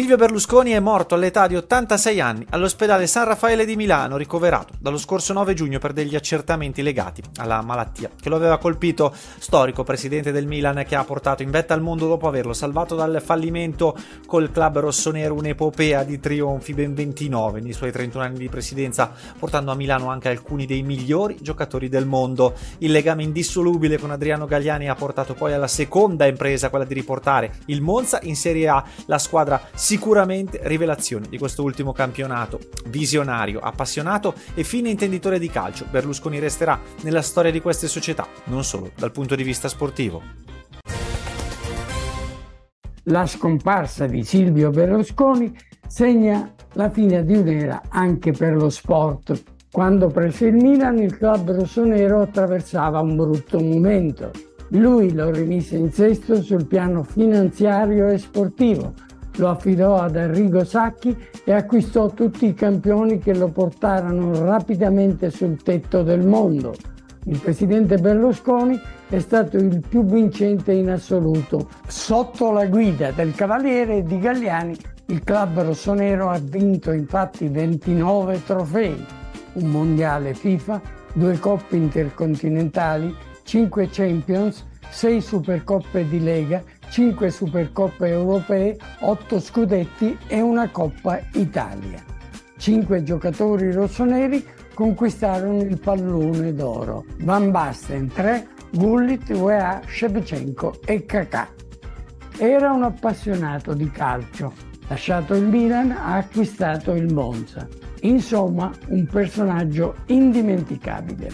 Silvio Berlusconi è morto all'età di 86 anni all'ospedale San Raffaele di Milano, ricoverato dallo scorso 9 giugno per degli accertamenti legati alla malattia che lo aveva colpito. Storico presidente del Milan che ha portato in vetta al mondo dopo averlo salvato dal fallimento col club rossonero un'epopea di trionfi ben 29 nei suoi 31 anni di presidenza, portando a Milano anche alcuni dei migliori giocatori del mondo. Il legame indissolubile con Adriano Gagliani ha portato poi alla seconda impresa, quella di riportare il Monza in Serie A, la squadra sicuramente rivelazione di questo ultimo campionato. Visionario, appassionato e fine intenditore di calcio, Berlusconi resterà nella storia di queste società, non solo dal punto di vista sportivo. La scomparsa di Silvio Berlusconi segna la fine di un'era anche per lo sport. Quando prese il Milan, il club rossonero attraversava un brutto momento. Lui lo rimise in sesto sul piano finanziario e sportivo, lo affidò ad Arrigo Sacchi e acquistò tutti i campioni che lo portarono rapidamente sul tetto del mondo. Il presidente Berlusconi è stato il più vincente in assoluto. Sotto la guida del Cavaliere di Galliani, il club rossonero ha vinto infatti 29 trofei, un mondiale FIFA, due coppe intercontinentali, 5 Champions, 6 Supercoppe di Lega 5 Supercoppe europee, 8 scudetti e una Coppa Italia. 5 giocatori rossoneri conquistarono il pallone d'oro. Van Basten 3, Gullit, UEA, Shevchenko e Kakà. Era un appassionato di calcio. Lasciato il Milan ha acquistato il Monza. Insomma, un personaggio indimenticabile.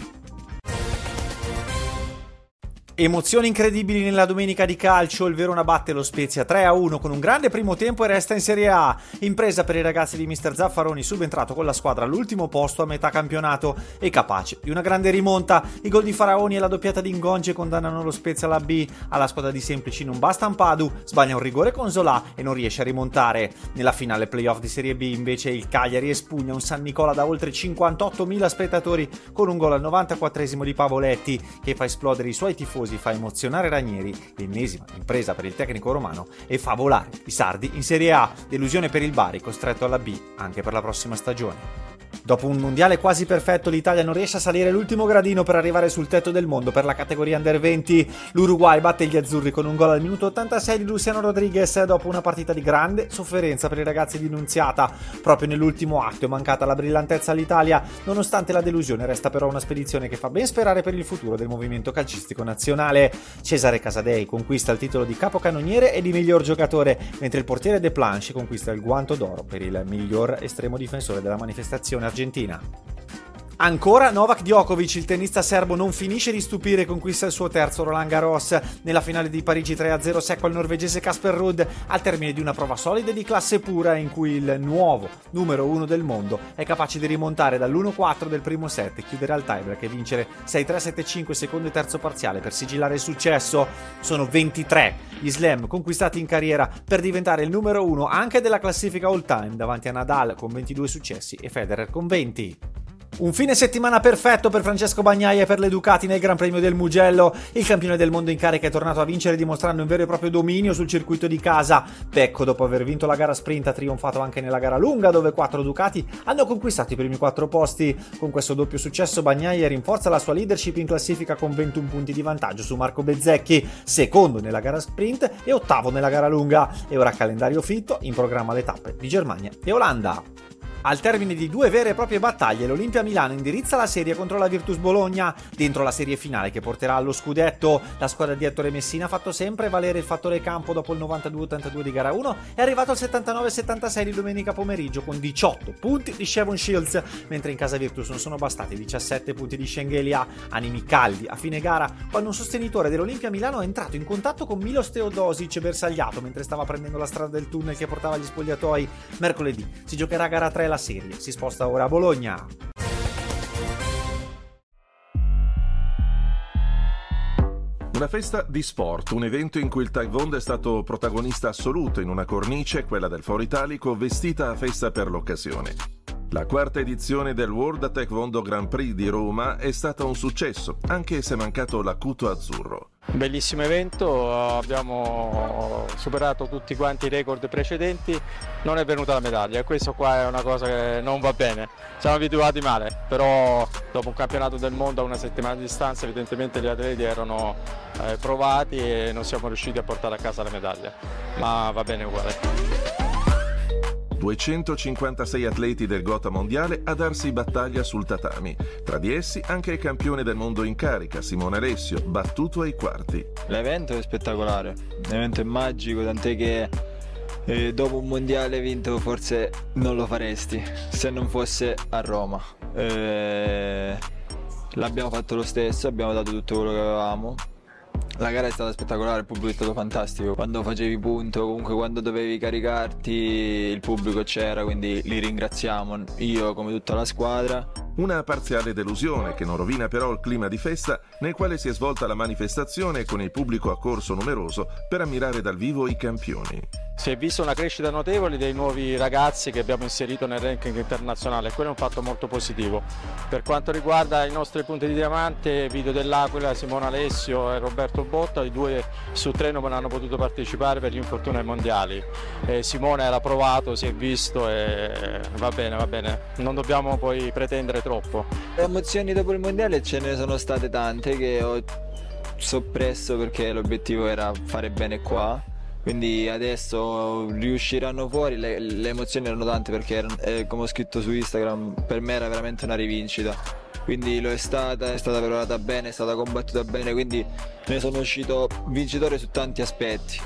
Emozioni incredibili nella domenica di calcio, il Verona batte lo Spezia 3-1 con un grande primo tempo e resta in Serie A. Impresa per i ragazzi di Mister Zaffaroni, subentrato con la squadra all'ultimo posto a metà campionato e capace di una grande rimonta. I gol di Faraoni e la doppiata di Ingonge condannano lo Spezia alla B. Alla squadra di Semplici non basta Ampadu, sbaglia un rigore con Zola e non riesce a rimontare. Nella finale playoff di Serie B invece il Cagliari espugna un San Nicola da oltre 58.000 spettatori con un gol al 94esimo di Pavoletti che fa esplodere i suoi tifosi fa emozionare Ranieri, l'ennesima impresa per il tecnico romano, e fa volare i sardi in Serie A, delusione per il Bari costretto alla B anche per la prossima stagione. Dopo un mondiale quasi perfetto, l'Italia non riesce a salire l'ultimo gradino per arrivare sul tetto del mondo per la categoria Under 20. L'Uruguay batte gli azzurri con un gol al minuto 86 di Luciano Rodriguez dopo una partita di grande sofferenza per i ragazzi di Nunziata. Proprio nell'ultimo atto è mancata la brillantezza all'Italia, nonostante la delusione resta però una spedizione che fa ben sperare per il futuro del movimento calcistico nazionale. Cesare Casadei conquista il titolo di capocannoniere e di miglior giocatore, mentre il portiere De Planche conquista il guanto d'oro per il miglior estremo difensore della manifestazione argentina. Ancora Novak Djokovic, il tennista serbo, non finisce di stupire e conquista il suo terzo Roland Garros. Nella finale di Parigi 3-0 secco al norvegese Casper Rudd al termine di una prova solida di classe pura in cui il nuovo numero 1 del mondo è capace di rimontare dall'1-4 del primo set, chiudere al tiebreak e vincere 6-3-7-5 secondo e terzo parziale per sigillare il successo. Sono 23 gli slam conquistati in carriera per diventare il numero 1 anche della classifica all time davanti a Nadal con 22 successi e Federer con 20. Un fine settimana perfetto per Francesco Bagnaia e per le Ducati nel Gran Premio del Mugello. Il campione del mondo in carica è tornato a vincere dimostrando un vero e proprio dominio sul circuito di casa. Pecco, dopo aver vinto la gara sprint, ha trionfato anche nella gara lunga dove quattro Ducati hanno conquistato i primi quattro posti. Con questo doppio successo Bagnaia rinforza la sua leadership in classifica con 21 punti di vantaggio su Marco Bezzecchi, secondo nella gara sprint e ottavo nella gara lunga. E ora calendario fitto, in programma le tappe di Germania e Olanda. Al termine di due vere e proprie battaglie, l'Olimpia Milano indirizza la serie contro la Virtus Bologna. Dentro la serie finale che porterà allo scudetto, la squadra di Ettore Messina ha fatto sempre valere il fattore campo dopo il 92-82 di gara 1 è arrivato al 79-76 di domenica pomeriggio con 18 punti di Shevon Shields, mentre in casa Virtus non sono bastati 17 punti di Schengelia. Animi caldi a fine gara, quando un sostenitore dell'Olimpia Milano è entrato in contatto con Milos Teodosic bersagliato mentre stava prendendo la strada del tunnel che portava agli spogliatoi. Mercoledì si giocherà gara 3 la la serie. Si sposta ora a Bologna. Una festa di sport, un evento in cui il Taekwondo è stato protagonista assoluto in una cornice, quella del Foro Italico, vestita a festa per l'occasione. La quarta edizione del World Taekwondo Grand Prix di Roma è stata un successo, anche se è mancato l'acuto azzurro. Bellissimo evento, abbiamo superato tutti quanti i record precedenti, non è venuta la medaglia e questo qua è una cosa che non va bene. Siamo abituati male, però dopo un campionato del mondo a una settimana di distanza evidentemente gli atleti erano eh, provati e non siamo riusciti a portare a casa la medaglia, ma va bene uguale. 256 atleti del Gotha mondiale a darsi battaglia sul tatami. Tra di essi anche il campione del mondo in carica, Simone Alessio, battuto ai quarti. L'evento è spettacolare, l'evento è magico, tant'è che eh, dopo un mondiale vinto forse non lo faresti se non fosse a Roma. Eh, l'abbiamo fatto lo stesso, abbiamo dato tutto quello che avevamo la gara è stata spettacolare, il pubblico è stato fantastico. Quando facevi punto, comunque quando dovevi caricarti, il pubblico c'era, quindi li ringraziamo, io come tutta la squadra. Una parziale delusione che non rovina però il clima di festa nel quale si è svolta la manifestazione con il pubblico accorso numeroso per ammirare dal vivo i campioni si è vista una crescita notevole dei nuovi ragazzi che abbiamo inserito nel ranking internazionale quello è un fatto molto positivo. Per quanto riguarda i nostri punti di diamante, Vito dell'Aquila, Simone Alessio e Roberto Botta, i due su tre non hanno potuto partecipare per gli infortuni ai mondiali. E Simone era provato, si è visto e va bene, va bene, non dobbiamo poi pretendere troppo. Le emozioni dopo il mondiale ce ne sono state tante che ho soppresso perché l'obiettivo era fare bene qua. Quindi adesso riusciranno fuori le, le emozioni erano tante perché erano, eh, come ho scritto su Instagram per me era veramente una rivincita. Quindi lo è stata, è stata preparata bene, è stata combattuta bene quindi ne sono uscito vincitore su tanti aspetti